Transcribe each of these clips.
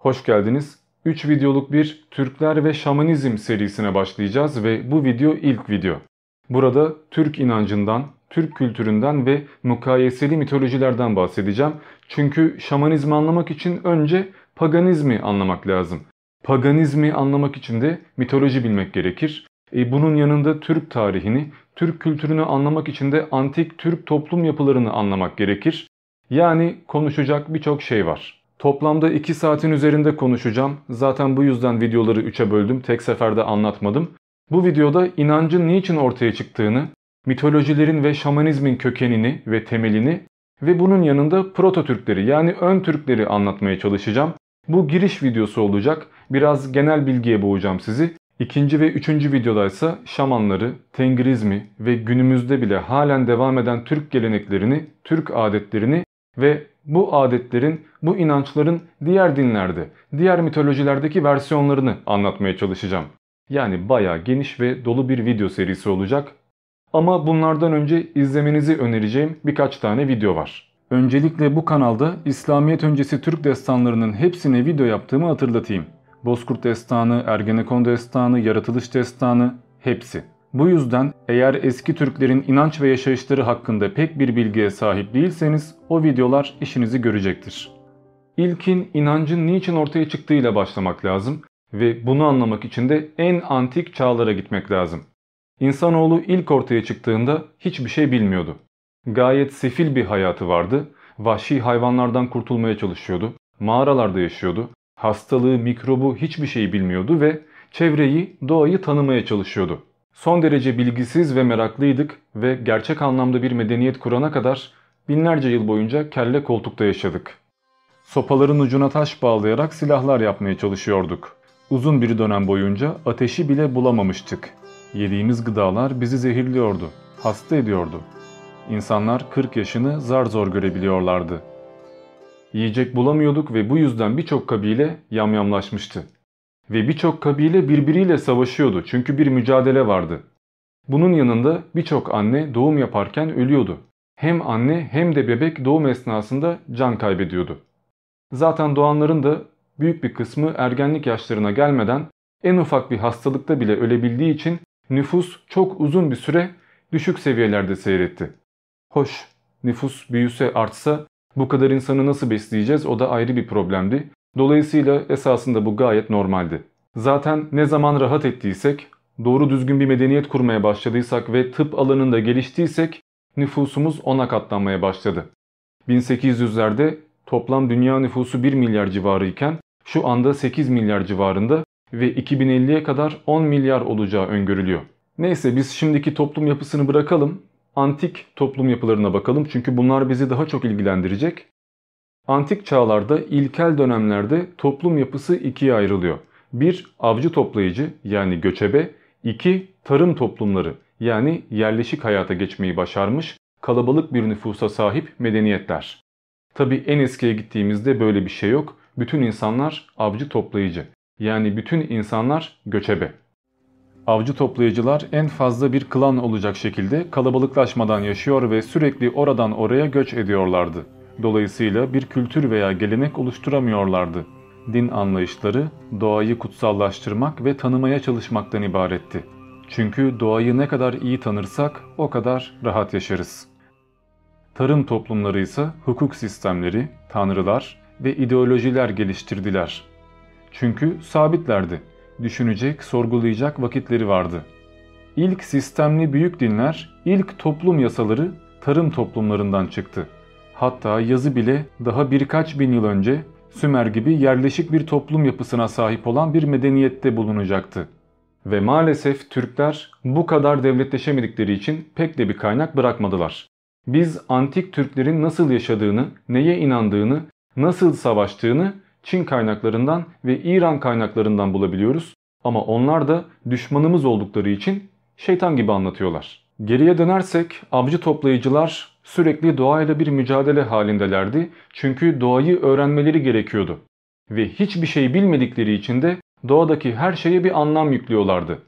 Hoş geldiniz. 3 videoluk bir Türkler ve Şamanizm serisine başlayacağız ve bu video ilk video. Burada Türk inancından, Türk kültüründen ve mukayeseli mitolojilerden bahsedeceğim. Çünkü şamanizmi anlamak için önce paganizmi anlamak lazım. Paganizmi anlamak için de mitoloji bilmek gerekir. E bunun yanında Türk tarihini, Türk kültürünü anlamak için de antik Türk toplum yapılarını anlamak gerekir. Yani konuşacak birçok şey var. Toplamda 2 saatin üzerinde konuşacağım. Zaten bu yüzden videoları 3'e böldüm. Tek seferde anlatmadım. Bu videoda inancın niçin ortaya çıktığını, mitolojilerin ve şamanizmin kökenini ve temelini ve bunun yanında proto Türkleri yani ön Türkleri anlatmaya çalışacağım. Bu giriş videosu olacak. Biraz genel bilgiye boğacağım sizi. İkinci ve üçüncü videoda ise şamanları, tengrizmi ve günümüzde bile halen devam eden Türk geleneklerini, Türk adetlerini ve bu adetlerin, bu inançların diğer dinlerde, diğer mitolojilerdeki versiyonlarını anlatmaya çalışacağım. Yani bayağı geniş ve dolu bir video serisi olacak. Ama bunlardan önce izlemenizi önereceğim birkaç tane video var. Öncelikle bu kanalda İslamiyet öncesi Türk destanlarının hepsine video yaptığımı hatırlatayım. Bozkurt Destanı, Ergenekon Destanı, Yaratılış Destanı hepsi. Bu yüzden eğer eski Türklerin inanç ve yaşayışları hakkında pek bir bilgiye sahip değilseniz o videolar işinizi görecektir. İlkin inancın niçin ortaya çıktığıyla başlamak lazım ve bunu anlamak için de en antik çağlara gitmek lazım. İnsanoğlu ilk ortaya çıktığında hiçbir şey bilmiyordu. Gayet sefil bir hayatı vardı, vahşi hayvanlardan kurtulmaya çalışıyordu, mağaralarda yaşıyordu, hastalığı, mikrobu hiçbir şey bilmiyordu ve çevreyi, doğayı tanımaya çalışıyordu. Son derece bilgisiz ve meraklıydık ve gerçek anlamda bir medeniyet kurana kadar binlerce yıl boyunca kelle koltukta yaşadık. Sopaların ucuna taş bağlayarak silahlar yapmaya çalışıyorduk. Uzun bir dönem boyunca ateşi bile bulamamıştık. Yediğimiz gıdalar bizi zehirliyordu, hasta ediyordu. İnsanlar 40 yaşını zar zor görebiliyorlardı. Yiyecek bulamıyorduk ve bu yüzden birçok kabile yamyamlaşmıştı. Ve birçok kabile birbiriyle savaşıyordu çünkü bir mücadele vardı. Bunun yanında birçok anne doğum yaparken ölüyordu. Hem anne hem de bebek doğum esnasında can kaybediyordu. Zaten doğanların da büyük bir kısmı ergenlik yaşlarına gelmeden en ufak bir hastalıkta bile ölebildiği için nüfus çok uzun bir süre düşük seviyelerde seyretti. Hoş, nüfus büyüse artsa bu kadar insanı nasıl besleyeceğiz o da ayrı bir problemdi. Dolayısıyla esasında bu gayet normaldi. Zaten ne zaman rahat ettiysek, doğru düzgün bir medeniyet kurmaya başladıysak ve tıp alanında geliştiysek nüfusumuz ona katlanmaya başladı. 1800'lerde toplam dünya nüfusu 1 milyar civarı iken şu anda 8 milyar civarında ve 2050'ye kadar 10 milyar olacağı öngörülüyor. Neyse biz şimdiki toplum yapısını bırakalım. Antik toplum yapılarına bakalım çünkü bunlar bizi daha çok ilgilendirecek. Antik çağlarda ilkel dönemlerde toplum yapısı ikiye ayrılıyor. 1. Avcı toplayıcı yani göçebe. 2. Tarım toplumları yani yerleşik hayata geçmeyi başarmış kalabalık bir nüfusa sahip medeniyetler. Tabi en eskiye gittiğimizde böyle bir şey yok. Bütün insanlar avcı toplayıcı. Yani bütün insanlar göçebe. Avcı toplayıcılar en fazla bir klan olacak şekilde kalabalıklaşmadan yaşıyor ve sürekli oradan oraya göç ediyorlardı. Dolayısıyla bir kültür veya gelenek oluşturamıyorlardı. Din anlayışları doğayı kutsallaştırmak ve tanımaya çalışmaktan ibaretti. Çünkü doğayı ne kadar iyi tanırsak o kadar rahat yaşarız. Tarım toplumları ise hukuk sistemleri, tanrılar ve ideolojiler geliştirdiler. Çünkü sabitlerdi. Düşünecek, sorgulayacak vakitleri vardı. İlk sistemli büyük dinler, ilk toplum yasaları tarım toplumlarından çıktı. Hatta yazı bile daha birkaç bin yıl önce Sümer gibi yerleşik bir toplum yapısına sahip olan bir medeniyette bulunacaktı. Ve maalesef Türkler bu kadar devletleşemedikleri için pek de bir kaynak bırakmadılar. Biz antik Türklerin nasıl yaşadığını, neye inandığını, nasıl savaştığını Çin kaynaklarından ve İran kaynaklarından bulabiliyoruz. Ama onlar da düşmanımız oldukları için şeytan gibi anlatıyorlar. Geriye dönersek avcı toplayıcılar sürekli doğayla bir mücadele halindelerdi. Çünkü doğayı öğrenmeleri gerekiyordu. Ve hiçbir şey bilmedikleri için de doğadaki her şeye bir anlam yüklüyorlardı.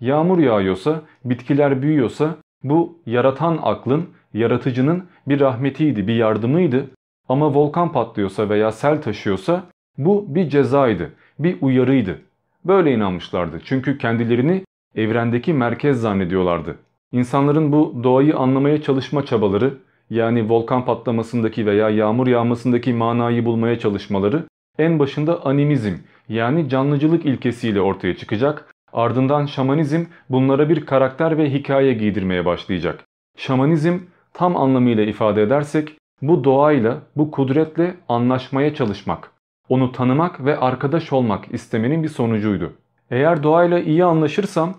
Yağmur yağıyorsa, bitkiler büyüyorsa bu yaratan aklın, yaratıcının bir rahmetiydi, bir yardımıydı. Ama volkan patlıyorsa veya sel taşıyorsa Bu bir cezaydı, bir uyarıydı. Böyle inanmışlardı çünkü kendilerini evrendeki merkez zannediyorlardı. İnsanların bu doğayı anlamaya çalışma çabaları yani volkan patlamasındaki veya yağmur yağmasındaki manayı bulmaya çalışmaları en başında animizm yani canlıcılık ilkesiyle ortaya çıkacak. Ardından şamanizm bunlara bir karakter ve hikaye giydirmeye başlayacak. Şamanizm tam anlamıyla ifade edersek bu doğayla, bu kudretle anlaşmaya çalışmak, onu tanımak ve arkadaş olmak istemenin bir sonucuydu. Eğer doğayla iyi anlaşırsam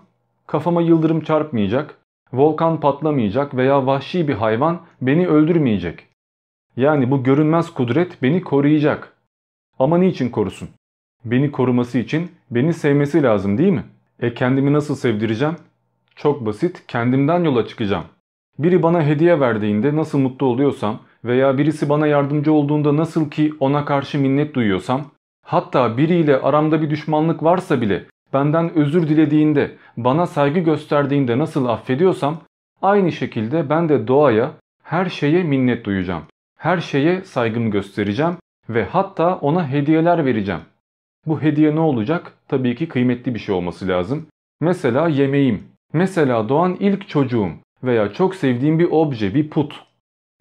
kafama yıldırım çarpmayacak, volkan patlamayacak veya vahşi bir hayvan beni öldürmeyecek. Yani bu görünmez kudret beni koruyacak. Ama niçin korusun? Beni koruması için beni sevmesi lazım değil mi? E kendimi nasıl sevdireceğim? Çok basit, kendimden yola çıkacağım. Biri bana hediye verdiğinde nasıl mutlu oluyorsam veya birisi bana yardımcı olduğunda nasıl ki ona karşı minnet duyuyorsam, hatta biriyle aramda bir düşmanlık varsa bile benden özür dilediğinde, bana saygı gösterdiğinde nasıl affediyorsam, aynı şekilde ben de doğaya, her şeye minnet duyacağım. Her şeye saygımı göstereceğim ve hatta ona hediyeler vereceğim. Bu hediye ne olacak? Tabii ki kıymetli bir şey olması lazım. Mesela yemeğim, mesela doğan ilk çocuğum veya çok sevdiğim bir obje, bir put.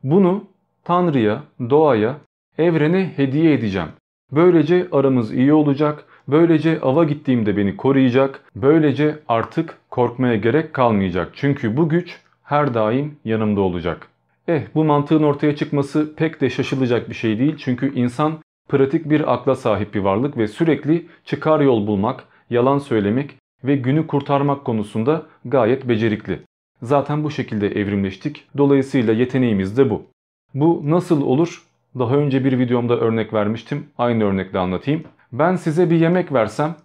Bunu Tanrı'ya, doğaya, evrene hediye edeceğim. Böylece aramız iyi olacak, böylece ava gittiğimde beni koruyacak, böylece artık korkmaya gerek kalmayacak. Çünkü bu güç her daim yanımda olacak. Eh bu mantığın ortaya çıkması pek de şaşılacak bir şey değil çünkü insan pratik bir akla sahip bir varlık ve sürekli çıkar yol bulmak, yalan söylemek ve günü kurtarmak konusunda gayet becerikli. Zaten bu şekilde evrimleştik. Dolayısıyla yeteneğimiz de bu. Bu nasıl olur? Daha önce bir videomda örnek vermiştim. Aynı örnekle anlatayım. Ben size bir yemek versem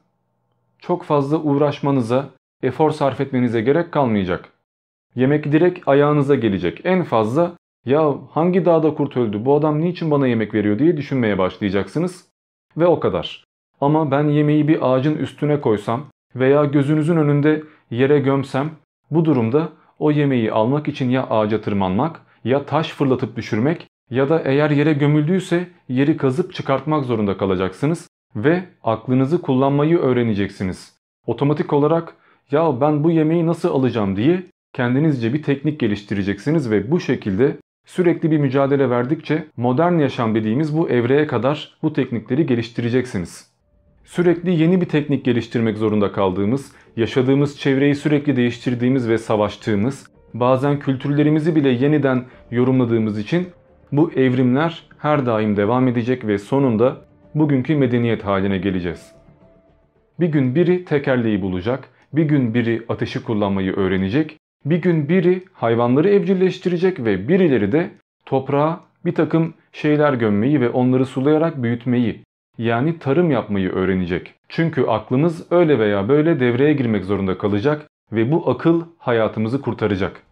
çok fazla uğraşmanıza, efor sarf etmenize gerek kalmayacak. Yemek direkt ayağınıza gelecek. En fazla ya hangi dağda kurt öldü bu adam niçin bana yemek veriyor diye düşünmeye başlayacaksınız. Ve o kadar. Ama ben yemeği bir ağacın üstüne koysam veya gözünüzün önünde yere gömsem bu durumda o yemeği almak için ya ağaca tırmanmak ya taş fırlatıp düşürmek ya da eğer yere gömüldüyse yeri kazıp çıkartmak zorunda kalacaksınız ve aklınızı kullanmayı öğreneceksiniz. Otomatik olarak ya ben bu yemeği nasıl alacağım diye kendinizce bir teknik geliştireceksiniz ve bu şekilde sürekli bir mücadele verdikçe modern yaşam dediğimiz bu evreye kadar bu teknikleri geliştireceksiniz. Sürekli yeni bir teknik geliştirmek zorunda kaldığımız, yaşadığımız çevreyi sürekli değiştirdiğimiz ve savaştığımız, bazen kültürlerimizi bile yeniden yorumladığımız için bu evrimler her daim devam edecek ve sonunda bugünkü medeniyet haline geleceğiz. Bir gün biri tekerleği bulacak, bir gün biri ateşi kullanmayı öğrenecek, bir gün biri hayvanları evcilleştirecek ve birileri de toprağa bir takım şeyler gömmeyi ve onları sulayarak büyütmeyi yani tarım yapmayı öğrenecek. Çünkü aklımız öyle veya böyle devreye girmek zorunda kalacak ve bu akıl hayatımızı kurtaracak.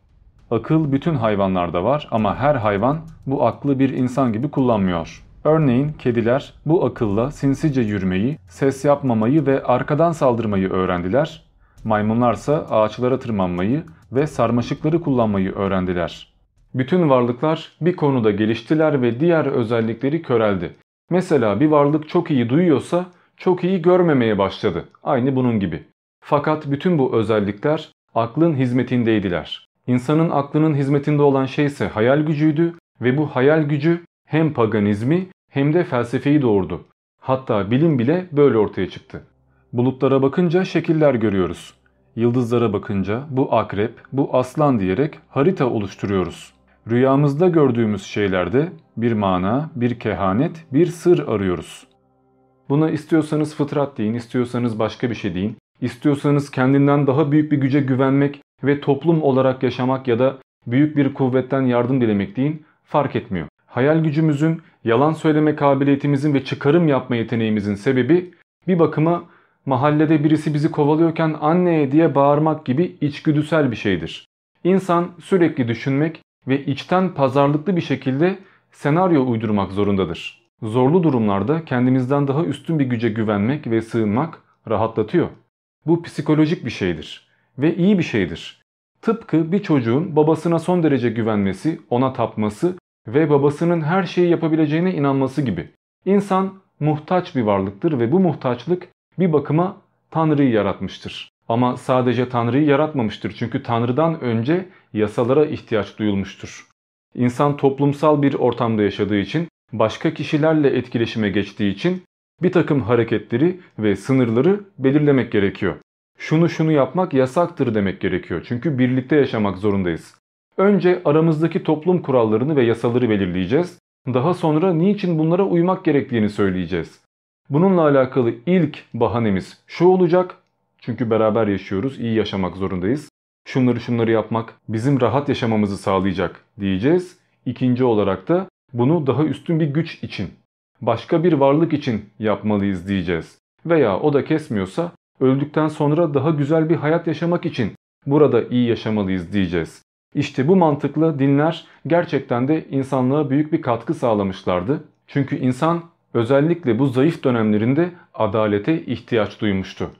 Akıl bütün hayvanlarda var ama her hayvan bu aklı bir insan gibi kullanmıyor. Örneğin kediler bu akılla sinsice yürümeyi, ses yapmamayı ve arkadan saldırmayı öğrendiler. Maymunlarsa ağaçlara tırmanmayı ve sarmaşıkları kullanmayı öğrendiler. Bütün varlıklar bir konuda geliştiler ve diğer özellikleri köreldi. Mesela bir varlık çok iyi duyuyorsa çok iyi görmemeye başladı. Aynı bunun gibi. Fakat bütün bu özellikler aklın hizmetindeydiler. İnsanın aklının hizmetinde olan şey ise hayal gücüydü ve bu hayal gücü hem paganizmi hem de felsefeyi doğurdu. Hatta bilim bile böyle ortaya çıktı. Bulutlara bakınca şekiller görüyoruz. Yıldızlara bakınca bu akrep, bu aslan diyerek harita oluşturuyoruz. Rüyamızda gördüğümüz şeylerde bir mana, bir kehanet, bir sır arıyoruz. Buna istiyorsanız fıtrat deyin, istiyorsanız başka bir şey deyin. İstiyorsanız kendinden daha büyük bir güce güvenmek ve toplum olarak yaşamak ya da büyük bir kuvvetten yardım dilemek deyin fark etmiyor. Hayal gücümüzün, yalan söyleme kabiliyetimizin ve çıkarım yapma yeteneğimizin sebebi bir bakıma mahallede birisi bizi kovalıyorken anne diye bağırmak gibi içgüdüsel bir şeydir. İnsan sürekli düşünmek ve içten pazarlıklı bir şekilde senaryo uydurmak zorundadır. Zorlu durumlarda kendimizden daha üstün bir güce güvenmek ve sığınmak rahatlatıyor. Bu psikolojik bir şeydir ve iyi bir şeydir. Tıpkı bir çocuğun babasına son derece güvenmesi, ona tapması ve babasının her şeyi yapabileceğine inanması gibi. İnsan muhtaç bir varlıktır ve bu muhtaçlık bir bakıma Tanrı'yı yaratmıştır. Ama sadece Tanrı'yı yaratmamıştır çünkü Tanrı'dan önce yasalara ihtiyaç duyulmuştur. İnsan toplumsal bir ortamda yaşadığı için, başka kişilerle etkileşime geçtiği için bir takım hareketleri ve sınırları belirlemek gerekiyor. Şunu şunu yapmak yasaktır demek gerekiyor çünkü birlikte yaşamak zorundayız. Önce aramızdaki toplum kurallarını ve yasaları belirleyeceğiz. Daha sonra niçin bunlara uymak gerektiğini söyleyeceğiz. Bununla alakalı ilk bahanemiz şu olacak. Çünkü beraber yaşıyoruz, iyi yaşamak zorundayız. Şunları şunları yapmak bizim rahat yaşamamızı sağlayacak diyeceğiz. İkinci olarak da bunu daha üstün bir güç için, başka bir varlık için yapmalıyız diyeceğiz. Veya o da kesmiyorsa öldükten sonra daha güzel bir hayat yaşamak için burada iyi yaşamalıyız diyeceğiz. İşte bu mantıkla dinler gerçekten de insanlığa büyük bir katkı sağlamışlardı. Çünkü insan özellikle bu zayıf dönemlerinde adalete ihtiyaç duymuştu.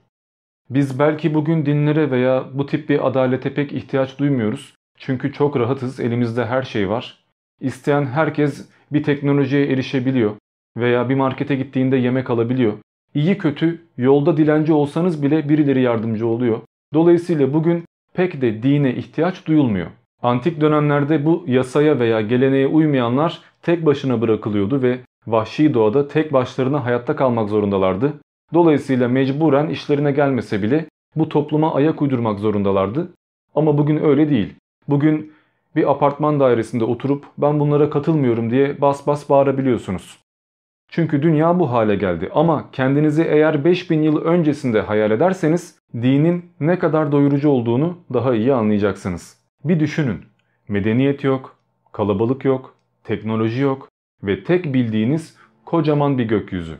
Biz belki bugün dinlere veya bu tip bir adalete pek ihtiyaç duymuyoruz. Çünkü çok rahatız, elimizde her şey var. İsteyen herkes bir teknolojiye erişebiliyor veya bir markete gittiğinde yemek alabiliyor. İyi kötü yolda dilenci olsanız bile birileri yardımcı oluyor. Dolayısıyla bugün pek de dine ihtiyaç duyulmuyor. Antik dönemlerde bu yasaya veya geleneğe uymayanlar tek başına bırakılıyordu ve vahşi doğada tek başlarına hayatta kalmak zorundalardı. Dolayısıyla mecburen işlerine gelmese bile bu topluma ayak uydurmak zorundalardı. Ama bugün öyle değil. Bugün bir apartman dairesinde oturup ben bunlara katılmıyorum diye bas bas bağırabiliyorsunuz. Çünkü dünya bu hale geldi ama kendinizi eğer 5000 yıl öncesinde hayal ederseniz dinin ne kadar doyurucu olduğunu daha iyi anlayacaksınız. Bir düşünün. Medeniyet yok, kalabalık yok, teknoloji yok ve tek bildiğiniz kocaman bir gökyüzü.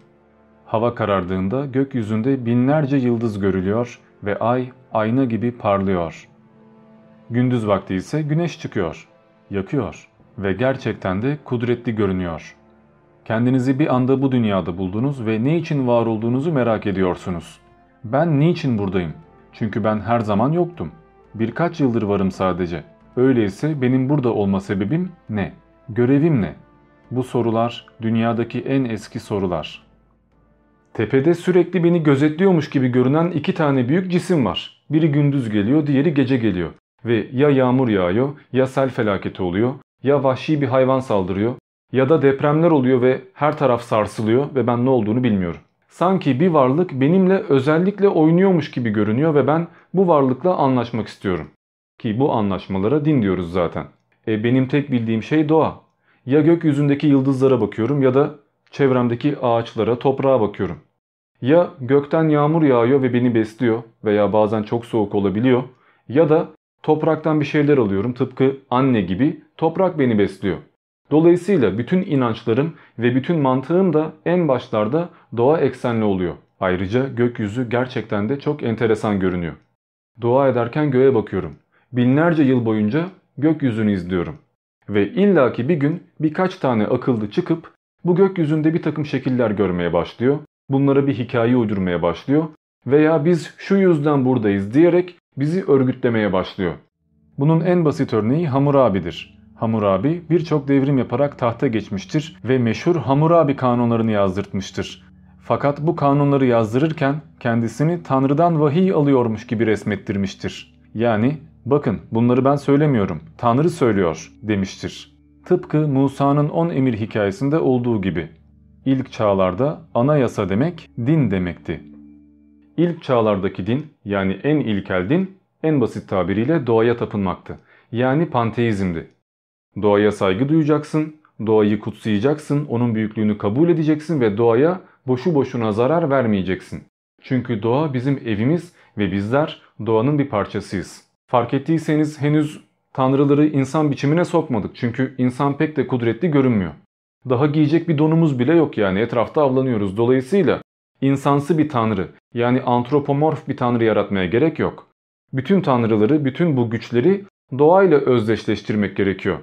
Hava karardığında gökyüzünde binlerce yıldız görülüyor ve ay ayna gibi parlıyor. Gündüz vakti ise güneş çıkıyor, yakıyor ve gerçekten de kudretli görünüyor. Kendinizi bir anda bu dünyada buldunuz ve ne için var olduğunuzu merak ediyorsunuz. Ben niçin buradayım? Çünkü ben her zaman yoktum. Birkaç yıldır varım sadece. Öyleyse benim burada olma sebebim ne? Görevim ne? Bu sorular dünyadaki en eski sorular. Tepede sürekli beni gözetliyormuş gibi görünen iki tane büyük cisim var. Biri gündüz geliyor, diğeri gece geliyor. Ve ya yağmur yağıyor, ya sel felaketi oluyor, ya vahşi bir hayvan saldırıyor, ya da depremler oluyor ve her taraf sarsılıyor ve ben ne olduğunu bilmiyorum. Sanki bir varlık benimle özellikle oynuyormuş gibi görünüyor ve ben bu varlıkla anlaşmak istiyorum. Ki bu anlaşmalara din diyoruz zaten. E benim tek bildiğim şey doğa. Ya gökyüzündeki yıldızlara bakıyorum ya da çevremdeki ağaçlara, toprağa bakıyorum. Ya gökten yağmur yağıyor ve beni besliyor veya bazen çok soğuk olabiliyor ya da topraktan bir şeyler alıyorum tıpkı anne gibi toprak beni besliyor. Dolayısıyla bütün inançlarım ve bütün mantığım da en başlarda doğa eksenli oluyor. Ayrıca gökyüzü gerçekten de çok enteresan görünüyor. Dua ederken göğe bakıyorum. Binlerce yıl boyunca gökyüzünü izliyorum. Ve illaki bir gün birkaç tane akıllı çıkıp bu gökyüzünde bir takım şekiller görmeye başlıyor. Bunlara bir hikaye uydurmaya başlıyor. Veya biz şu yüzden buradayız diyerek bizi örgütlemeye başlıyor. Bunun en basit örneği Hammurabi'dir. Hammurabi birçok devrim yaparak tahta geçmiştir ve meşhur Hammurabi kanunlarını yazdırtmıştır. Fakat bu kanunları yazdırırken kendisini Tanrı'dan vahiy alıyormuş gibi resmettirmiştir. Yani bakın bunları ben söylemiyorum, Tanrı söylüyor demiştir. Tıpkı Musa'nın 10 emir hikayesinde olduğu gibi. İlk çağlarda anayasa demek din demekti. İlk çağlardaki din yani en ilkel din en basit tabiriyle doğaya tapınmaktı. Yani panteizmdi. Doğaya saygı duyacaksın, doğayı kutsayacaksın, onun büyüklüğünü kabul edeceksin ve doğaya boşu boşuna zarar vermeyeceksin. Çünkü doğa bizim evimiz ve bizler doğanın bir parçasıyız. Fark ettiyseniz henüz tanrıları insan biçimine sokmadık çünkü insan pek de kudretli görünmüyor. Daha giyecek bir donumuz bile yok yani etrafta avlanıyoruz. Dolayısıyla insansı bir tanrı yani antropomorf bir tanrı yaratmaya gerek yok. Bütün tanrıları, bütün bu güçleri doğayla özdeşleştirmek gerekiyor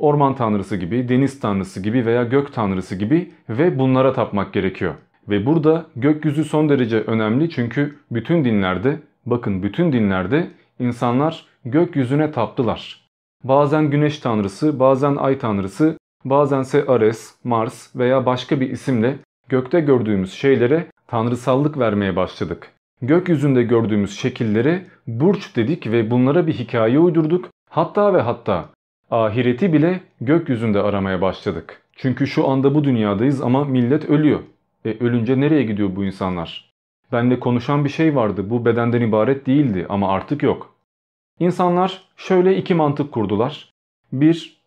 orman tanrısı gibi, deniz tanrısı gibi veya gök tanrısı gibi ve bunlara tapmak gerekiyor. Ve burada gökyüzü son derece önemli çünkü bütün dinlerde, bakın bütün dinlerde insanlar gökyüzüne taptılar. Bazen güneş tanrısı, bazen ay tanrısı, bazense Ares, Mars veya başka bir isimle gökte gördüğümüz şeylere tanrısallık vermeye başladık. Gökyüzünde gördüğümüz şekillere burç dedik ve bunlara bir hikaye uydurduk. Hatta ve hatta ahireti bile gökyüzünde aramaya başladık. Çünkü şu anda bu dünyadayız ama millet ölüyor. E ölünce nereye gidiyor bu insanlar? Bende konuşan bir şey vardı bu bedenden ibaret değildi ama artık yok. İnsanlar şöyle iki mantık kurdular. Bir,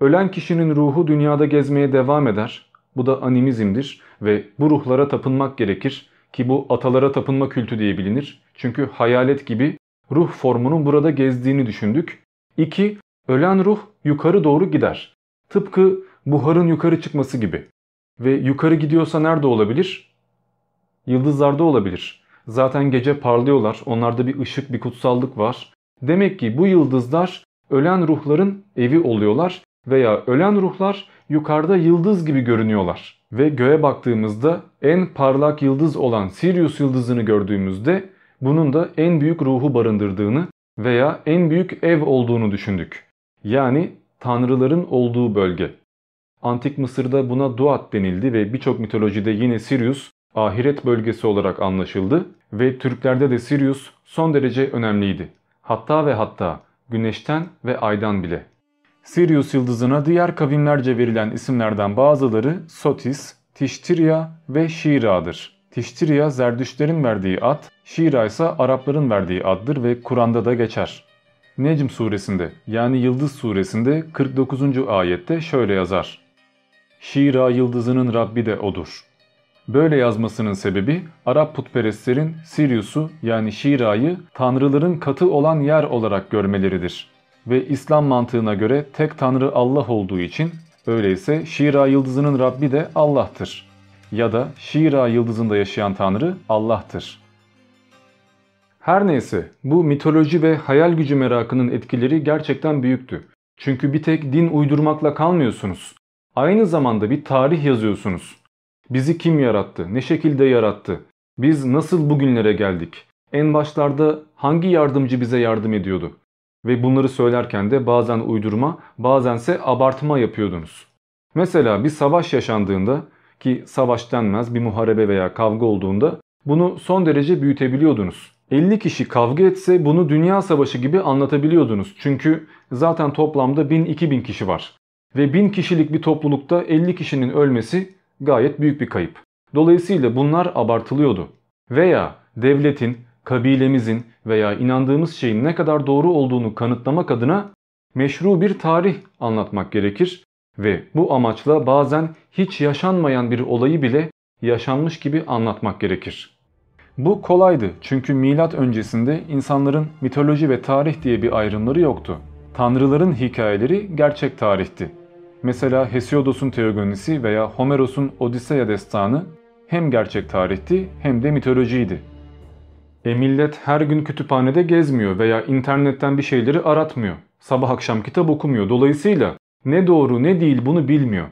ölen kişinin ruhu dünyada gezmeye devam eder. Bu da animizmdir ve bu ruhlara tapınmak gerekir ki bu atalara tapınma kültü diye bilinir. Çünkü hayalet gibi ruh formunun burada gezdiğini düşündük. 2. Ölen ruh yukarı doğru gider. Tıpkı buharın yukarı çıkması gibi. Ve yukarı gidiyorsa nerede olabilir? Yıldızlarda olabilir. Zaten gece parlıyorlar. Onlarda bir ışık, bir kutsallık var. Demek ki bu yıldızlar ölen ruhların evi oluyorlar veya ölen ruhlar yukarıda yıldız gibi görünüyorlar. Ve göğe baktığımızda en parlak yıldız olan Sirius yıldızını gördüğümüzde bunun da en büyük ruhu barındırdığını veya en büyük ev olduğunu düşündük. Yani tanrıların olduğu bölge. Antik Mısır'da buna Duat denildi ve birçok mitolojide yine Sirius ahiret bölgesi olarak anlaşıldı ve Türklerde de Sirius son derece önemliydi. Hatta ve hatta güneşten ve aydan bile. Sirius yıldızına diğer kavimlerce verilen isimlerden bazıları Sotis, Tiştirya ve Şira'dır. Tiştirya Zerdüşlerin verdiği ad, Şira ise Arapların verdiği addır ve Kur'an'da da geçer. Necm suresinde yani Yıldız suresinde 49. ayette şöyle yazar. Şira yıldızının Rabbi de odur. Böyle yazmasının sebebi Arap putperestlerin Sirius'u yani Şira'yı tanrıların katı olan yer olarak görmeleridir. Ve İslam mantığına göre tek tanrı Allah olduğu için öyleyse Şira yıldızının Rabbi de Allah'tır. Ya da Şira yıldızında yaşayan tanrı Allah'tır. Her neyse bu mitoloji ve hayal gücü merakının etkileri gerçekten büyüktü. Çünkü bir tek din uydurmakla kalmıyorsunuz. Aynı zamanda bir tarih yazıyorsunuz. Bizi kim yarattı? Ne şekilde yarattı? Biz nasıl bugünlere geldik? En başlarda hangi yardımcı bize yardım ediyordu? Ve bunları söylerken de bazen uydurma, bazense abartma yapıyordunuz. Mesela bir savaş yaşandığında ki savaş denmez bir muharebe veya kavga olduğunda bunu son derece büyütebiliyordunuz. 50 kişi kavga etse bunu dünya savaşı gibi anlatabiliyordunuz. Çünkü zaten toplamda 1000-2000 kişi var. Ve 1000 kişilik bir toplulukta 50 kişinin ölmesi gayet büyük bir kayıp. Dolayısıyla bunlar abartılıyordu. Veya devletin, kabilemizin veya inandığımız şeyin ne kadar doğru olduğunu kanıtlamak adına meşru bir tarih anlatmak gerekir ve bu amaçla bazen hiç yaşanmayan bir olayı bile yaşanmış gibi anlatmak gerekir. Bu kolaydı çünkü milat öncesinde insanların mitoloji ve tarih diye bir ayrımları yoktu. Tanrıların hikayeleri gerçek tarihti. Mesela Hesiodos'un Teogonisi veya Homeros'un Odiseya destanı hem gerçek tarihti hem de mitolojiydi. E millet her gün kütüphanede gezmiyor veya internetten bir şeyleri aratmıyor. Sabah akşam kitap okumuyor. Dolayısıyla ne doğru ne değil bunu bilmiyor.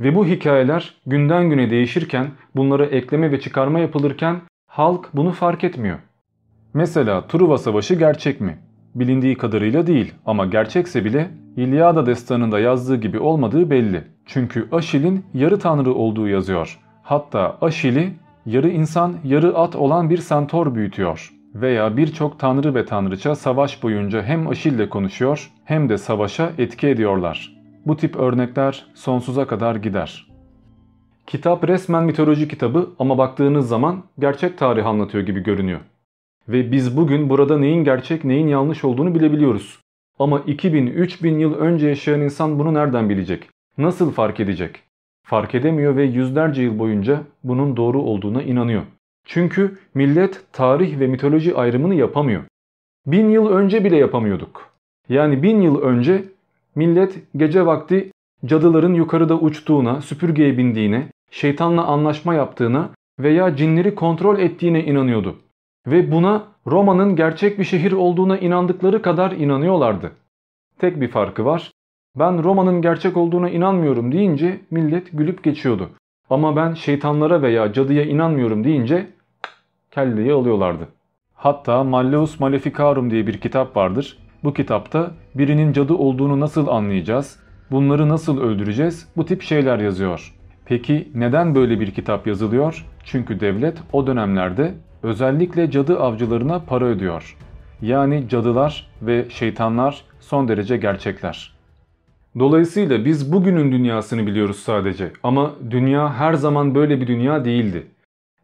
Ve bu hikayeler günden güne değişirken bunlara ekleme ve çıkarma yapılırken halk bunu fark etmiyor. Mesela Truva Savaşı gerçek mi? Bilindiği kadarıyla değil ama gerçekse bile İlyada destanında yazdığı gibi olmadığı belli. Çünkü Aşil'in yarı tanrı olduğu yazıyor. Hatta Aşil'i yarı insan yarı at olan bir santor büyütüyor. Veya birçok tanrı ve tanrıça savaş boyunca hem Aşil'le konuşuyor hem de savaşa etki ediyorlar. Bu tip örnekler sonsuza kadar gider. Kitap resmen mitoloji kitabı ama baktığınız zaman gerçek tarih anlatıyor gibi görünüyor. Ve biz bugün burada neyin gerçek neyin yanlış olduğunu bilebiliyoruz. Ama 2000-3000 yıl önce yaşayan insan bunu nereden bilecek? Nasıl fark edecek? Fark edemiyor ve yüzlerce yıl boyunca bunun doğru olduğuna inanıyor. Çünkü millet tarih ve mitoloji ayrımını yapamıyor. Bin yıl önce bile yapamıyorduk. Yani bin yıl önce millet gece vakti cadıların yukarıda uçtuğuna, süpürgeye bindiğine, şeytanla anlaşma yaptığına veya cinleri kontrol ettiğine inanıyordu. Ve buna Roma'nın gerçek bir şehir olduğuna inandıkları kadar inanıyorlardı. Tek bir farkı var. Ben Roma'nın gerçek olduğuna inanmıyorum deyince millet gülüp geçiyordu. Ama ben şeytanlara veya cadıya inanmıyorum deyince kelleyi alıyorlardı. Hatta Malleus Maleficarum diye bir kitap vardır. Bu kitapta birinin cadı olduğunu nasıl anlayacağız, bunları nasıl öldüreceğiz bu tip şeyler yazıyor. Peki neden böyle bir kitap yazılıyor? Çünkü devlet o dönemlerde özellikle cadı avcılarına para ödüyor. Yani cadılar ve şeytanlar son derece gerçekler. Dolayısıyla biz bugünün dünyasını biliyoruz sadece ama dünya her zaman böyle bir dünya değildi.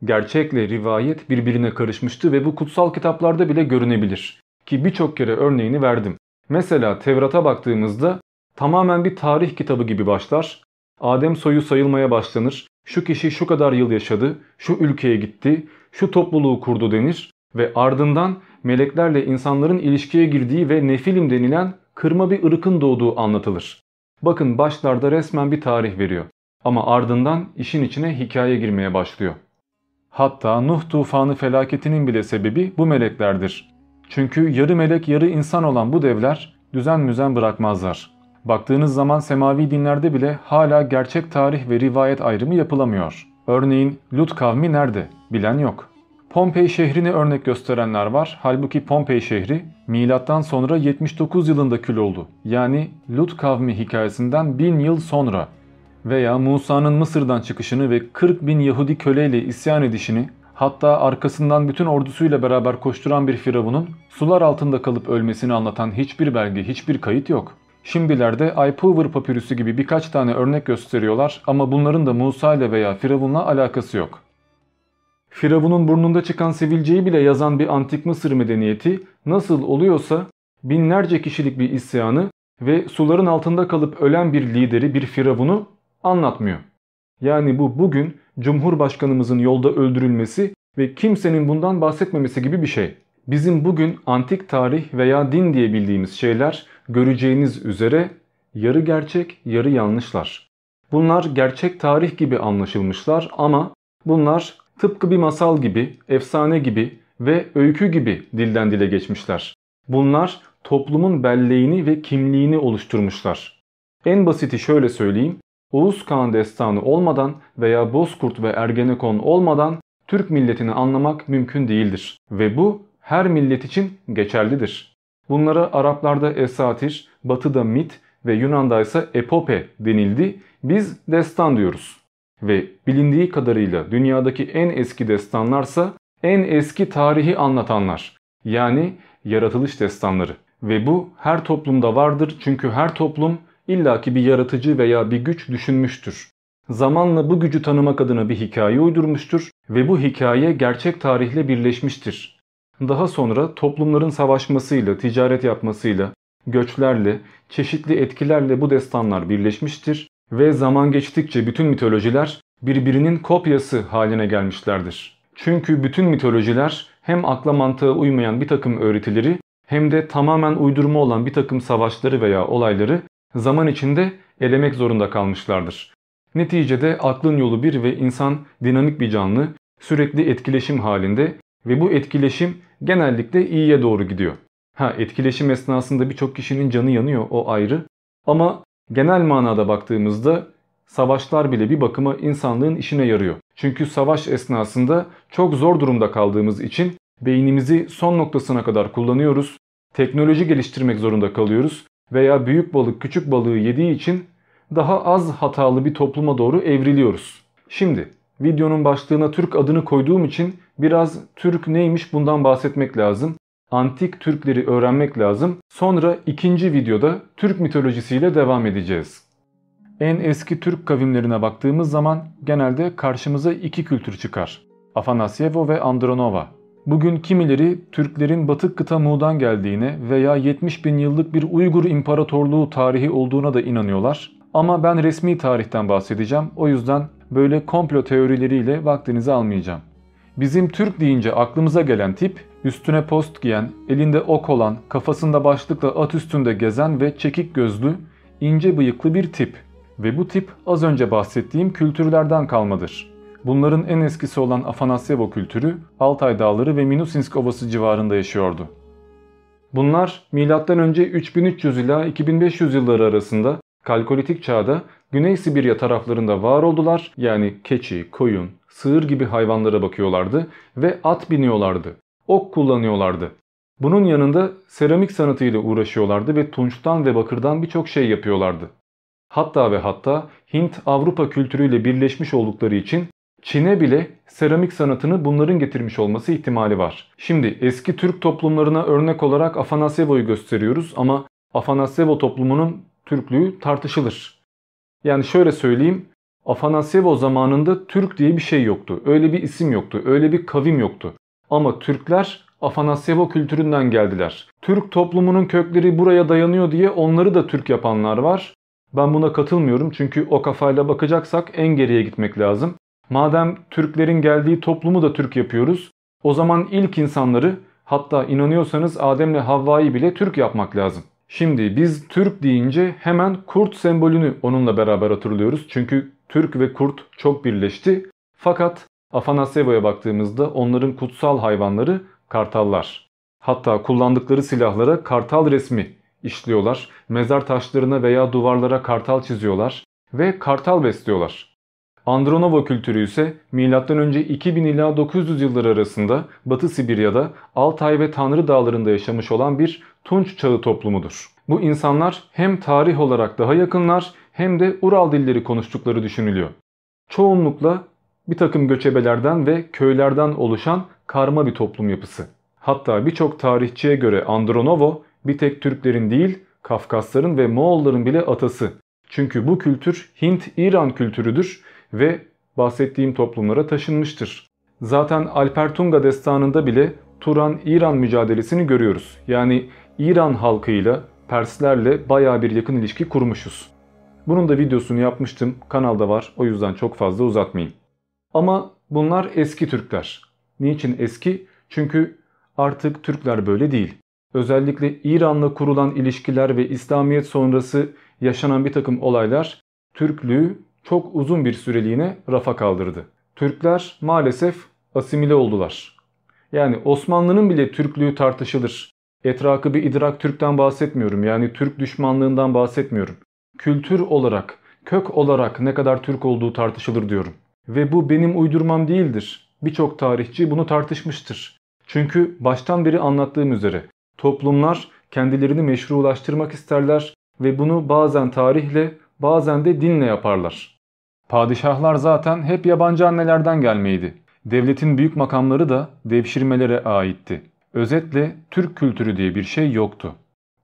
Gerçekle rivayet birbirine karışmıştı ve bu kutsal kitaplarda bile görünebilir. Ki birçok kere örneğini verdim. Mesela Tevrat'a baktığımızda tamamen bir tarih kitabı gibi başlar. Adem soyu sayılmaya başlanır. Şu kişi şu kadar yıl yaşadı, şu ülkeye gitti, şu topluluğu kurdu denir ve ardından meleklerle insanların ilişkiye girdiği ve nefilim denilen kırma bir ırkın doğduğu anlatılır. Bakın başlarda resmen bir tarih veriyor. Ama ardından işin içine hikaye girmeye başlıyor. Hatta Nuh tufanı felaketinin bile sebebi bu meleklerdir. Çünkü yarı melek yarı insan olan bu devler düzen müzen bırakmazlar. Baktığınız zaman semavi dinlerde bile hala gerçek tarih ve rivayet ayrımı yapılamıyor. Örneğin Lut kavmi nerede? Bilen yok. Pompei şehrini örnek gösterenler var. Halbuki Pompei şehri milattan sonra 79 yılında kül oldu. Yani Lut kavmi hikayesinden 1000 yıl sonra. Veya Musa'nın Mısır'dan çıkışını ve 40 bin Yahudi köleyle isyan edişini hatta arkasından bütün ordusuyla beraber koşturan bir firavunun sular altında kalıp ölmesini anlatan hiçbir belge, hiçbir kayıt yok. Şimdilerde Ipover papirüsü gibi birkaç tane örnek gösteriyorlar ama bunların da Musa ile veya Firavun'la alakası yok. Firavun'un burnunda çıkan sivilceyi bile yazan bir antik Mısır medeniyeti nasıl oluyorsa binlerce kişilik bir isyanı ve suların altında kalıp ölen bir lideri bir Firavun'u anlatmıyor. Yani bu bugün Cumhurbaşkanımızın yolda öldürülmesi ve kimsenin bundan bahsetmemesi gibi bir şey. Bizim bugün antik tarih veya din diye bildiğimiz şeyler göreceğiniz üzere yarı gerçek yarı yanlışlar. Bunlar gerçek tarih gibi anlaşılmışlar ama bunlar tıpkı bir masal gibi, efsane gibi ve öykü gibi dilden dile geçmişler. Bunlar toplumun belleğini ve kimliğini oluşturmuşlar. En basiti şöyle söyleyeyim. Oğuz Kağan destanı olmadan veya Bozkurt ve Ergenekon olmadan Türk milletini anlamak mümkün değildir. Ve bu her millet için geçerlidir. Bunlara Araplarda esatir, Batı'da mit ve Yunan'da ise epope denildi. Biz destan diyoruz. Ve bilindiği kadarıyla dünyadaki en eski destanlarsa en eski tarihi anlatanlar. Yani yaratılış destanları. Ve bu her toplumda vardır çünkü her toplum illaki bir yaratıcı veya bir güç düşünmüştür. Zamanla bu gücü tanımak adına bir hikaye uydurmuştur ve bu hikaye gerçek tarihle birleşmiştir. Daha sonra toplumların savaşmasıyla, ticaret yapmasıyla, göçlerle, çeşitli etkilerle bu destanlar birleşmiştir ve zaman geçtikçe bütün mitolojiler birbirinin kopyası haline gelmişlerdir. Çünkü bütün mitolojiler hem akla mantığa uymayan bir takım öğretileri hem de tamamen uydurma olan bir takım savaşları veya olayları zaman içinde elemek zorunda kalmışlardır. Neticede aklın yolu bir ve insan dinamik bir canlı, sürekli etkileşim halinde ve bu etkileşim genellikle iyiye doğru gidiyor. Ha etkileşim esnasında birçok kişinin canı yanıyor o ayrı ama genel manada baktığımızda savaşlar bile bir bakıma insanlığın işine yarıyor. Çünkü savaş esnasında çok zor durumda kaldığımız için beynimizi son noktasına kadar kullanıyoruz. Teknoloji geliştirmek zorunda kalıyoruz veya büyük balık küçük balığı yediği için daha az hatalı bir topluma doğru evriliyoruz. Şimdi videonun başlığına Türk adını koyduğum için biraz Türk neymiş bundan bahsetmek lazım. Antik Türkleri öğrenmek lazım. Sonra ikinci videoda Türk mitolojisiyle devam edeceğiz. En eski Türk kavimlerine baktığımız zaman genelde karşımıza iki kültür çıkar. Afanasyevo ve Andronova. Bugün kimileri Türklerin Batık kıta Muğ'dan geldiğine veya 70 bin yıllık bir Uygur İmparatorluğu tarihi olduğuna da inanıyorlar. Ama ben resmi tarihten bahsedeceğim. O yüzden böyle komplo teorileriyle vaktinizi almayacağım. Bizim Türk deyince aklımıza gelen tip üstüne post giyen, elinde ok olan, kafasında başlıkla at üstünde gezen ve çekik gözlü, ince bıyıklı bir tip. Ve bu tip az önce bahsettiğim kültürlerden kalmadır. Bunların en eskisi olan Afanasyevo kültürü Altay Dağları ve Minusinsk Ovası civarında yaşıyordu. Bunlar M.Ö. 3300 ila 2500 yılları arasında Kalkolitik çağda Güney Sibirya taraflarında var oldular. Yani keçi, koyun, sığır gibi hayvanlara bakıyorlardı ve at biniyorlardı. Ok kullanıyorlardı. Bunun yanında seramik sanatıyla uğraşıyorlardı ve tunçtan ve bakırdan birçok şey yapıyorlardı. Hatta ve hatta Hint-Avrupa kültürüyle birleşmiş oldukları için Çin'e bile seramik sanatını bunların getirmiş olması ihtimali var. Şimdi eski Türk toplumlarına örnek olarak Afanasyevo'yu gösteriyoruz ama Afanasyevo toplumunun Türklüğü tartışılır. Yani şöyle söyleyeyim Afanasyevo zamanında Türk diye bir şey yoktu. Öyle bir isim yoktu. Öyle bir kavim yoktu. Ama Türkler Afanasyevo kültüründen geldiler. Türk toplumunun kökleri buraya dayanıyor diye onları da Türk yapanlar var. Ben buna katılmıyorum çünkü o kafayla bakacaksak en geriye gitmek lazım. Madem Türklerin geldiği toplumu da Türk yapıyoruz, o zaman ilk insanları hatta inanıyorsanız Adem'le Havva'yı bile Türk yapmak lazım. Şimdi biz Türk deyince hemen kurt sembolünü onunla beraber hatırlıyoruz. Çünkü Türk ve kurt çok birleşti. Fakat Afanasyevo'ya baktığımızda onların kutsal hayvanları kartallar. Hatta kullandıkları silahlara kartal resmi işliyorlar. Mezar taşlarına veya duvarlara kartal çiziyorlar ve kartal besliyorlar. Andronovo kültürü ise M.Ö. 2000 ila 900 yılları arasında Batı Sibirya'da Altay ve Tanrı Dağları'nda yaşamış olan bir Tunç çağı toplumudur. Bu insanlar hem tarih olarak daha yakınlar hem de Ural dilleri konuştukları düşünülüyor. Çoğunlukla bir takım göçebelerden ve köylerden oluşan karma bir toplum yapısı. Hatta birçok tarihçiye göre Andronovo bir tek Türklerin değil Kafkasların ve Moğolların bile atası. Çünkü bu kültür Hint-İran kültürüdür ve bahsettiğim toplumlara taşınmıştır. Zaten Alper Tunga destanında bile Turan-İran mücadelesini görüyoruz. Yani İran halkıyla, Perslerle baya bir yakın ilişki kurmuşuz. Bunun da videosunu yapmıştım. Kanalda var. O yüzden çok fazla uzatmayayım. Ama bunlar eski Türkler. Niçin eski? Çünkü artık Türkler böyle değil. Özellikle İran'la kurulan ilişkiler ve İslamiyet sonrası yaşanan bir takım olaylar Türklüğü çok uzun bir süreliğine rafa kaldırdı. Türkler maalesef asimile oldular. Yani Osmanlı'nın bile Türklüğü tartışılır. Etrafı bir idrak Türk'ten bahsetmiyorum. Yani Türk düşmanlığından bahsetmiyorum. Kültür olarak, kök olarak ne kadar Türk olduğu tartışılır diyorum. Ve bu benim uydurmam değildir. Birçok tarihçi bunu tartışmıştır. Çünkü baştan beri anlattığım üzere toplumlar kendilerini meşrulaştırmak isterler ve bunu bazen tarihle bazen de dinle yaparlar. Padişahlar zaten hep yabancı annelerden gelmeydi. Devletin büyük makamları da devşirmelere aitti. Özetle Türk kültürü diye bir şey yoktu.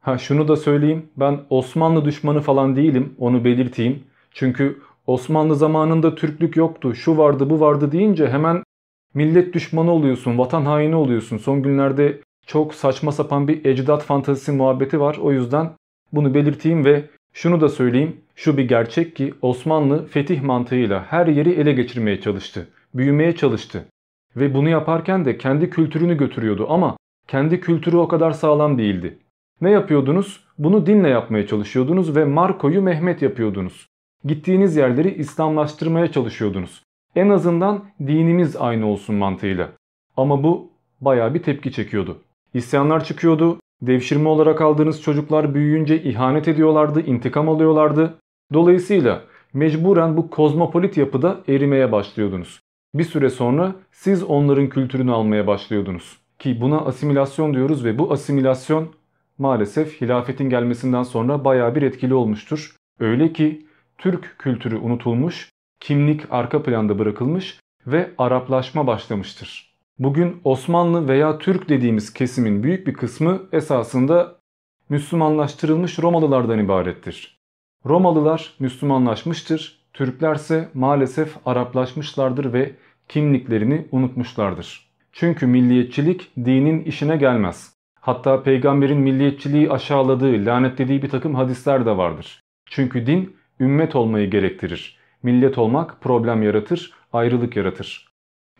Ha şunu da söyleyeyim ben Osmanlı düşmanı falan değilim onu belirteyim. Çünkü Osmanlı zamanında Türklük yoktu şu vardı bu vardı deyince hemen millet düşmanı oluyorsun vatan haini oluyorsun. Son günlerde çok saçma sapan bir ecdat fantazisi muhabbeti var o yüzden bunu belirteyim ve şunu da söyleyeyim şu bir gerçek ki Osmanlı fetih mantığıyla her yeri ele geçirmeye çalıştı. Büyümeye çalıştı. Ve bunu yaparken de kendi kültürünü götürüyordu ama kendi kültürü o kadar sağlam değildi. Ne yapıyordunuz? Bunu dinle yapmaya çalışıyordunuz ve Marco'yu Mehmet yapıyordunuz. Gittiğiniz yerleri İslamlaştırmaya çalışıyordunuz. En azından dinimiz aynı olsun mantığıyla. Ama bu baya bir tepki çekiyordu. İsyanlar çıkıyordu. Devşirme olarak aldığınız çocuklar büyüyünce ihanet ediyorlardı, intikam alıyorlardı. Dolayısıyla mecburen bu kozmopolit yapıda erimeye başlıyordunuz. Bir süre sonra siz onların kültürünü almaya başlıyordunuz. Ki buna asimilasyon diyoruz ve bu asimilasyon maalesef hilafetin gelmesinden sonra baya bir etkili olmuştur. Öyle ki Türk kültürü unutulmuş, kimlik arka planda bırakılmış ve Araplaşma başlamıştır. Bugün Osmanlı veya Türk dediğimiz kesimin büyük bir kısmı esasında Müslümanlaştırılmış Romalılardan ibarettir. Romalılar Müslümanlaşmıştır, Türklerse maalesef Araplaşmışlardır ve kimliklerini unutmuşlardır. Çünkü milliyetçilik dinin işine gelmez. Hatta peygamberin milliyetçiliği aşağıladığı, lanetlediği bir takım hadisler de vardır. Çünkü din ümmet olmayı gerektirir. Millet olmak problem yaratır, ayrılık yaratır.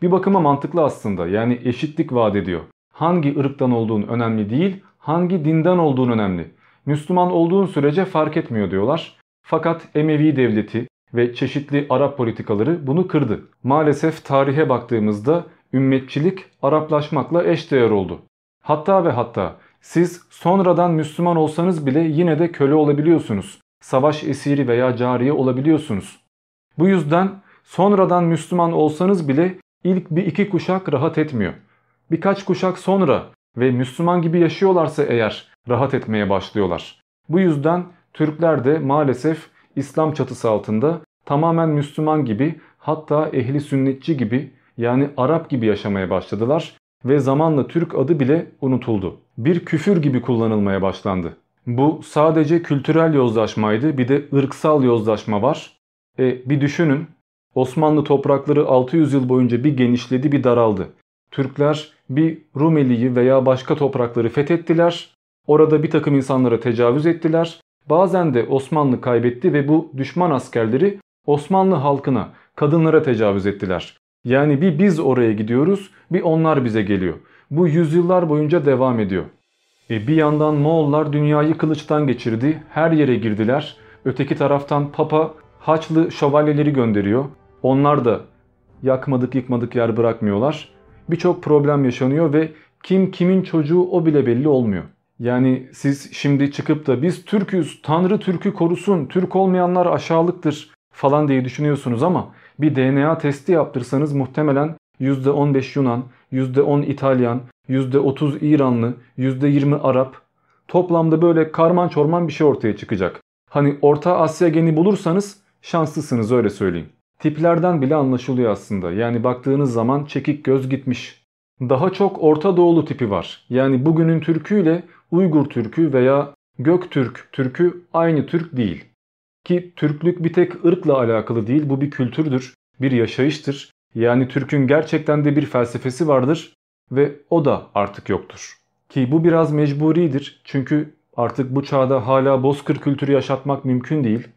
Bir bakıma mantıklı aslında yani eşitlik vaat ediyor. Hangi ırktan olduğun önemli değil, hangi dinden olduğun önemli. Müslüman olduğun sürece fark etmiyor diyorlar. Fakat Emevi devleti ve çeşitli Arap politikaları bunu kırdı. Maalesef tarihe baktığımızda ümmetçilik Araplaşmakla eşdeğer oldu. Hatta ve hatta siz sonradan Müslüman olsanız bile yine de köle olabiliyorsunuz. Savaş esiri veya cariye olabiliyorsunuz. Bu yüzden sonradan Müslüman olsanız bile ilk bir iki kuşak rahat etmiyor. Birkaç kuşak sonra ve Müslüman gibi yaşıyorlarsa eğer rahat etmeye başlıyorlar. Bu yüzden Türkler de maalesef İslam çatısı altında tamamen Müslüman gibi hatta ehli sünnetçi gibi yani Arap gibi yaşamaya başladılar ve zamanla Türk adı bile unutuldu. Bir küfür gibi kullanılmaya başlandı. Bu sadece kültürel yozlaşmaydı bir de ırksal yozlaşma var. E, bir düşünün Osmanlı toprakları 600 yıl boyunca bir genişledi bir daraldı. Türkler bir Rumeli'yi veya başka toprakları fethettiler. Orada bir takım insanlara tecavüz ettiler. Bazen de Osmanlı kaybetti ve bu düşman askerleri Osmanlı halkına, kadınlara tecavüz ettiler. Yani bir biz oraya gidiyoruz, bir onlar bize geliyor. Bu yüzyıllar boyunca devam ediyor. E bir yandan Moğollar dünyayı kılıçtan geçirdi, her yere girdiler. Öteki taraftan Papa Haçlı şövalyeleri gönderiyor. Onlar da yakmadık yıkmadık yer bırakmıyorlar. Birçok problem yaşanıyor ve kim kimin çocuğu o bile belli olmuyor. Yani siz şimdi çıkıp da biz Türk'üz, Tanrı Türk'ü korusun, Türk olmayanlar aşağılıktır falan diye düşünüyorsunuz ama bir DNA testi yaptırsanız muhtemelen %15 Yunan, %10 İtalyan, %30 İranlı, %20 Arap toplamda böyle karman çorman bir şey ortaya çıkacak. Hani Orta Asya geni bulursanız şanslısınız öyle söyleyeyim. Tiplerden bile anlaşılıyor aslında. Yani baktığınız zaman çekik göz gitmiş. Daha çok Orta Doğulu tipi var. Yani bugünün Türkü ile Uygur Türkü veya Göktürk Türkü aynı Türk değil. Ki Türklük bir tek ırkla alakalı değil bu bir kültürdür, bir yaşayıştır. Yani Türk'ün gerçekten de bir felsefesi vardır ve o da artık yoktur. Ki bu biraz mecburidir çünkü artık bu çağda hala bozkır kültürü yaşatmak mümkün değil.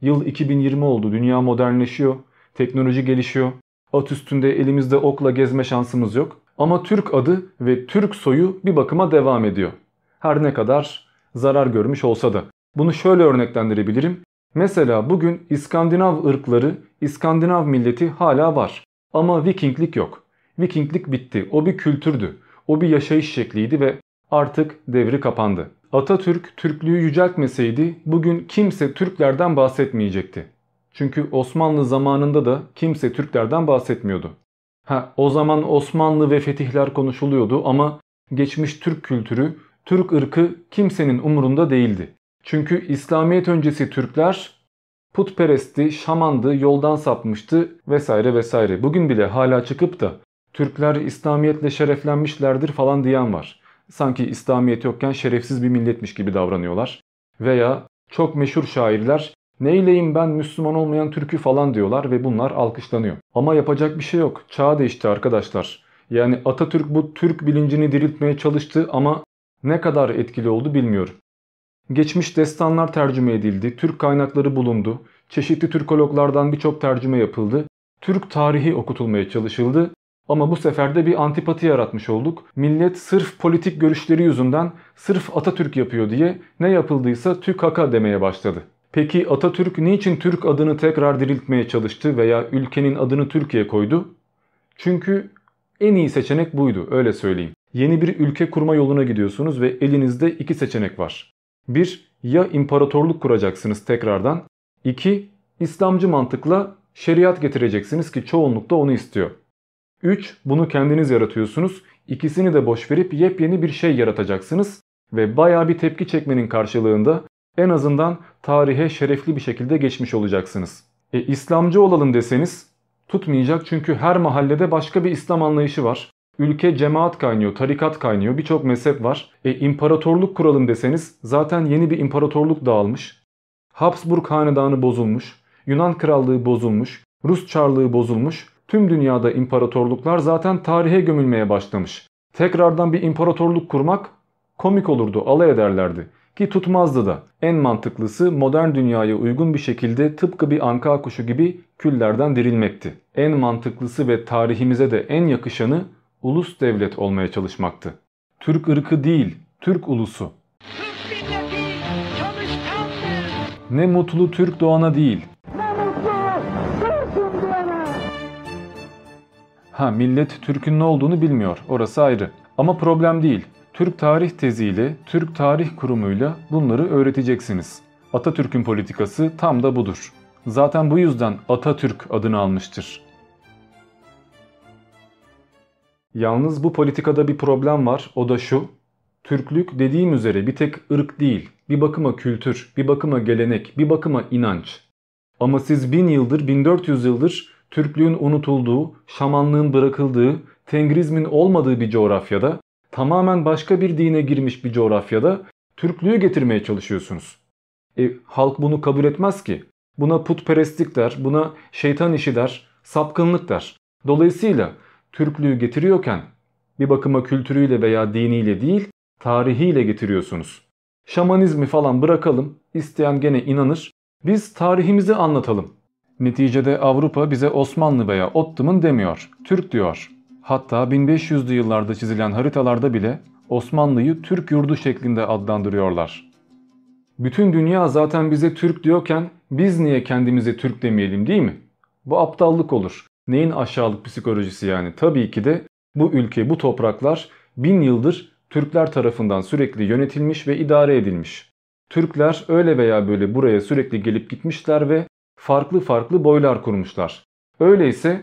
Yıl 2020 oldu, dünya modernleşiyor, teknoloji gelişiyor. At üstünde elimizde okla gezme şansımız yok. Ama Türk adı ve Türk soyu bir bakıma devam ediyor. Her ne kadar zarar görmüş olsa da. Bunu şöyle örneklendirebilirim. Mesela bugün İskandinav ırkları, İskandinav milleti hala var. Ama Vikinglik yok. Vikinglik bitti. O bir kültürdü. O bir yaşayış şekliydi ve artık devri kapandı. Atatürk Türklüğü yüceltmeseydi bugün kimse Türklerden bahsetmeyecekti. Çünkü Osmanlı zamanında da kimse Türklerden bahsetmiyordu. Ha, o zaman Osmanlı ve fetihler konuşuluyordu ama geçmiş Türk kültürü, Türk ırkı kimsenin umurunda değildi. Çünkü İslamiyet öncesi Türkler putperestti, şamandı, yoldan sapmıştı vesaire vesaire. Bugün bile hala çıkıp da Türkler İslamiyetle şereflenmişlerdir falan diyen var. Sanki İslamiyet yokken şerefsiz bir milletmiş gibi davranıyorlar. Veya çok meşhur şairler neyleyim ben Müslüman olmayan Türk'ü falan diyorlar ve bunlar alkışlanıyor. Ama yapacak bir şey yok. Çağ değişti arkadaşlar. Yani Atatürk bu Türk bilincini diriltmeye çalıştı ama ne kadar etkili oldu bilmiyorum. Geçmiş destanlar tercüme edildi, Türk kaynakları bulundu, çeşitli Türkologlardan birçok tercüme yapıldı, Türk tarihi okutulmaya çalışıldı ama bu sefer de bir antipati yaratmış olduk. Millet sırf politik görüşleri yüzünden sırf Atatürk yapıyor diye ne yapıldıysa TÜKAK'a demeye başladı. Peki Atatürk niçin Türk adını tekrar diriltmeye çalıştı veya ülkenin adını Türkiye koydu? Çünkü en iyi seçenek buydu öyle söyleyeyim. Yeni bir ülke kurma yoluna gidiyorsunuz ve elinizde iki seçenek var. Bir, ya imparatorluk kuracaksınız tekrardan. İki, İslamcı mantıkla şeriat getireceksiniz ki çoğunlukta onu istiyor. Üç, bunu kendiniz yaratıyorsunuz. İkisini de boş verip yepyeni bir şey yaratacaksınız ve baya bir tepki çekmenin karşılığında en azından tarihe şerefli bir şekilde geçmiş olacaksınız. E, İslamcı olalım deseniz tutmayacak çünkü her mahallede başka bir İslam anlayışı var. Ülke cemaat kaynıyor, tarikat kaynıyor, birçok mezhep var. E imparatorluk kuralım deseniz zaten yeni bir imparatorluk dağılmış. Habsburg hanedanı bozulmuş, Yunan krallığı bozulmuş, Rus çarlığı bozulmuş. Tüm dünyada imparatorluklar zaten tarihe gömülmeye başlamış. Tekrardan bir imparatorluk kurmak komik olurdu, alay ederlerdi. Ki tutmazdı da. En mantıklısı modern dünyaya uygun bir şekilde tıpkı bir anka kuşu gibi küllerden dirilmekti. En mantıklısı ve tarihimize de en yakışanı ulus devlet olmaya çalışmaktı. Türk ırkı değil, Türk ulusu. Türk milleti çalışkandır. Ne mutlu Türk doğana değil. Ne mutlu. Ha millet Türk'ün ne olduğunu bilmiyor, orası ayrı. Ama problem değil. Türk Tarih teziyle, Türk Tarih Kurumu'yla bunları öğreteceksiniz. Atatürk'ün politikası tam da budur. Zaten bu yüzden Atatürk adını almıştır. Yalnız bu politikada bir problem var. O da şu. Türklük dediğim üzere bir tek ırk değil. Bir bakıma kültür, bir bakıma gelenek, bir bakıma inanç. Ama siz 1000 yıldır, 1400 yıldır Türklüğün unutulduğu, şamanlığın bırakıldığı, tengrizmin olmadığı bir coğrafyada, tamamen başka bir dine girmiş bir coğrafyada Türklüğü getirmeye çalışıyorsunuz. E, halk bunu kabul etmez ki. Buna putperestlik der, buna şeytan işi der, sapkınlık der. Dolayısıyla Türklüğü getiriyorken bir bakıma kültürüyle veya diniyle değil, tarihiyle getiriyorsunuz. Şamanizmi falan bırakalım, isteyen gene inanır. Biz tarihimizi anlatalım. Neticede Avrupa bize Osmanlı veya Ottoman demiyor, Türk diyor. Hatta 1500'lü yıllarda çizilen haritalarda bile Osmanlı'yı Türk yurdu şeklinde adlandırıyorlar. Bütün dünya zaten bize Türk diyorken biz niye kendimize Türk demeyelim değil mi? Bu aptallık olur. Neyin aşağılık psikolojisi yani? Tabii ki de bu ülke, bu topraklar bin yıldır Türkler tarafından sürekli yönetilmiş ve idare edilmiş. Türkler öyle veya böyle buraya sürekli gelip gitmişler ve farklı farklı boylar kurmuşlar. Öyleyse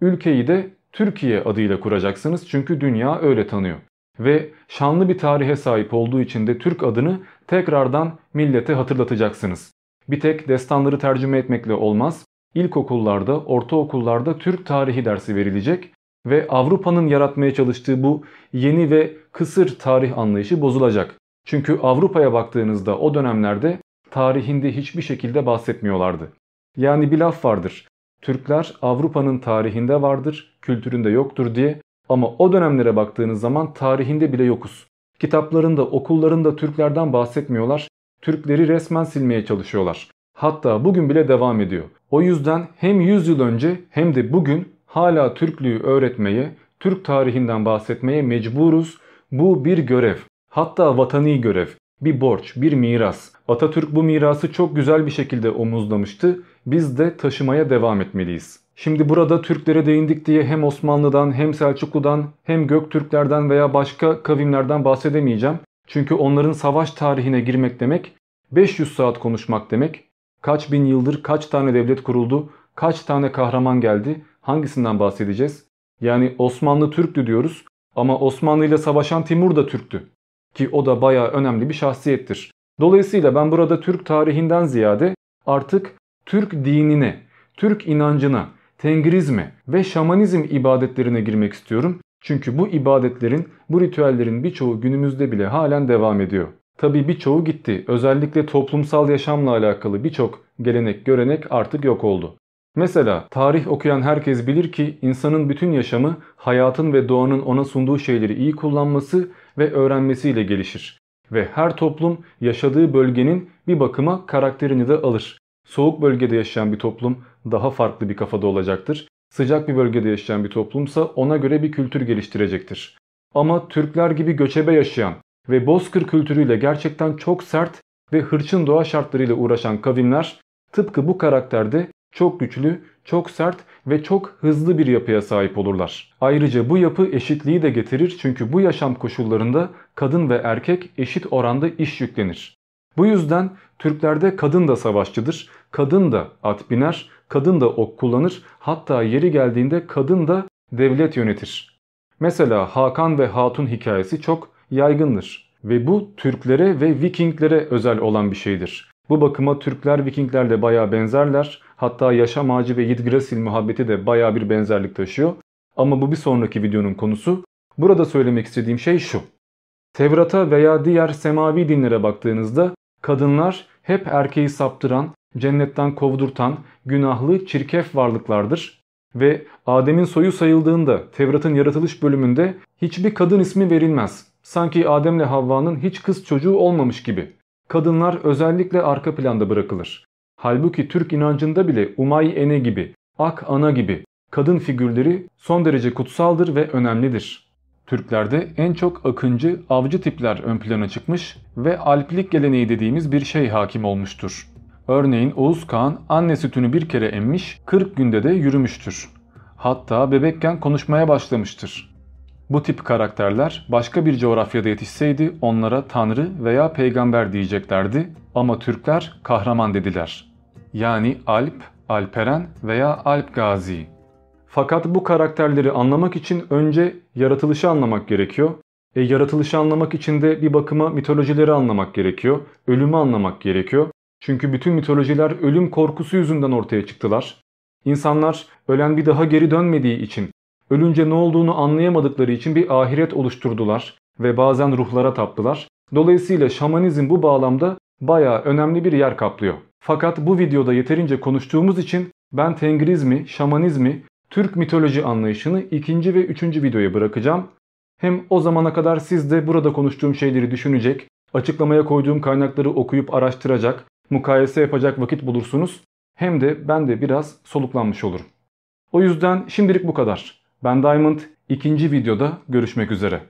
ülkeyi de Türkiye adıyla kuracaksınız çünkü dünya öyle tanıyor. Ve şanlı bir tarihe sahip olduğu için de Türk adını tekrardan millete hatırlatacaksınız. Bir tek destanları tercüme etmekle olmaz. İlkokullarda, ortaokullarda Türk tarihi dersi verilecek ve Avrupa'nın yaratmaya çalıştığı bu yeni ve kısır tarih anlayışı bozulacak. Çünkü Avrupa'ya baktığınızda o dönemlerde tarihinde hiçbir şekilde bahsetmiyorlardı. Yani bir laf vardır. Türkler Avrupa'nın tarihinde vardır, kültüründe yoktur diye ama o dönemlere baktığınız zaman tarihinde bile yokuz. Kitaplarında, okullarında Türklerden bahsetmiyorlar. Türkleri resmen silmeye çalışıyorlar. Hatta bugün bile devam ediyor. O yüzden hem 100 yıl önce hem de bugün hala Türklüğü öğretmeye, Türk tarihinden bahsetmeye mecburuz. Bu bir görev. Hatta vatani görev. Bir borç, bir miras. Atatürk bu mirası çok güzel bir şekilde omuzlamıştı. Biz de taşımaya devam etmeliyiz. Şimdi burada Türklere değindik diye hem Osmanlı'dan hem Selçuklu'dan hem Göktürklerden veya başka kavimlerden bahsedemeyeceğim. Çünkü onların savaş tarihine girmek demek 500 saat konuşmak demek. Kaç bin yıldır kaç tane devlet kuruldu, kaç tane kahraman geldi, hangisinden bahsedeceğiz? Yani Osmanlı Türktü diyoruz ama Osmanlı ile savaşan Timur da Türktü. Ki o da bayağı önemli bir şahsiyettir. Dolayısıyla ben burada Türk tarihinden ziyade artık Türk dinine, Türk inancına, Tengrizme ve şamanizm ibadetlerine girmek istiyorum. Çünkü bu ibadetlerin, bu ritüellerin birçoğu günümüzde bile halen devam ediyor. Tabi birçoğu gitti. Özellikle toplumsal yaşamla alakalı birçok gelenek, görenek artık yok oldu. Mesela tarih okuyan herkes bilir ki insanın bütün yaşamı hayatın ve doğanın ona sunduğu şeyleri iyi kullanması ve öğrenmesiyle gelişir. Ve her toplum yaşadığı bölgenin bir bakıma karakterini de alır. Soğuk bölgede yaşayan bir toplum daha farklı bir kafada olacaktır. Sıcak bir bölgede yaşayan bir toplumsa ona göre bir kültür geliştirecektir. Ama Türkler gibi göçebe yaşayan ve bozkır kültürüyle gerçekten çok sert ve hırçın doğa şartlarıyla uğraşan kavimler tıpkı bu karakterde çok güçlü, çok sert ve çok hızlı bir yapıya sahip olurlar. Ayrıca bu yapı eşitliği de getirir çünkü bu yaşam koşullarında kadın ve erkek eşit oranda iş yüklenir. Bu yüzden Türklerde kadın da savaşçıdır, kadın da at biner, kadın da ok kullanır, hatta yeri geldiğinde kadın da devlet yönetir. Mesela Hakan ve Hatun hikayesi çok yaygındır ve bu Türklere ve Vikinglere özel olan bir şeydir. Bu bakıma Türkler Vikinglerle baya benzerler. Hatta yaşam ağacı ve Yggdrasil muhabbeti de baya bir benzerlik taşıyor. Ama bu bir sonraki videonun konusu. Burada söylemek istediğim şey şu. Tevrat'a veya diğer semavi dinlere baktığınızda kadınlar hep erkeği saptıran, cennetten kovdurtan, günahlı, çirkef varlıklardır. Ve Adem'in soyu sayıldığında Tevrat'ın yaratılış bölümünde hiçbir kadın ismi verilmez. Sanki Adem'le Havva'nın hiç kız çocuğu olmamış gibi. Kadınlar özellikle arka planda bırakılır. Halbuki Türk inancında bile Umay Ene gibi, Ak Ana gibi kadın figürleri son derece kutsaldır ve önemlidir. Türklerde en çok akıncı, avcı tipler ön plana çıkmış ve alplik geleneği dediğimiz bir şey hakim olmuştur. Örneğin Oğuz Kağan anne sütünü bir kere emmiş, 40 günde de yürümüştür. Hatta bebekken konuşmaya başlamıştır. Bu tip karakterler başka bir coğrafyada yetişseydi onlara tanrı veya peygamber diyeceklerdi ama Türkler kahraman dediler. Yani Alp, Alperen veya Alp Gazi. Fakat bu karakterleri anlamak için önce yaratılışı anlamak gerekiyor. E yaratılışı anlamak için de bir bakıma mitolojileri anlamak gerekiyor. Ölümü anlamak gerekiyor. Çünkü bütün mitolojiler ölüm korkusu yüzünden ortaya çıktılar. İnsanlar ölen bir daha geri dönmediği için, ölünce ne olduğunu anlayamadıkları için bir ahiret oluşturdular ve bazen ruhlara taptılar. Dolayısıyla şamanizm bu bağlamda bayağı önemli bir yer kaplıyor. Fakat bu videoda yeterince konuştuğumuz için ben Tengrizmi, şamanizmi, Türk mitoloji anlayışını ikinci ve üçüncü videoya bırakacağım. Hem o zamana kadar siz de burada konuştuğum şeyleri düşünecek, açıklamaya koyduğum kaynakları okuyup araştıracak, mukayese yapacak vakit bulursunuz. Hem de ben de biraz soluklanmış olurum. O yüzden şimdilik bu kadar. Ben Diamond ikinci videoda görüşmek üzere.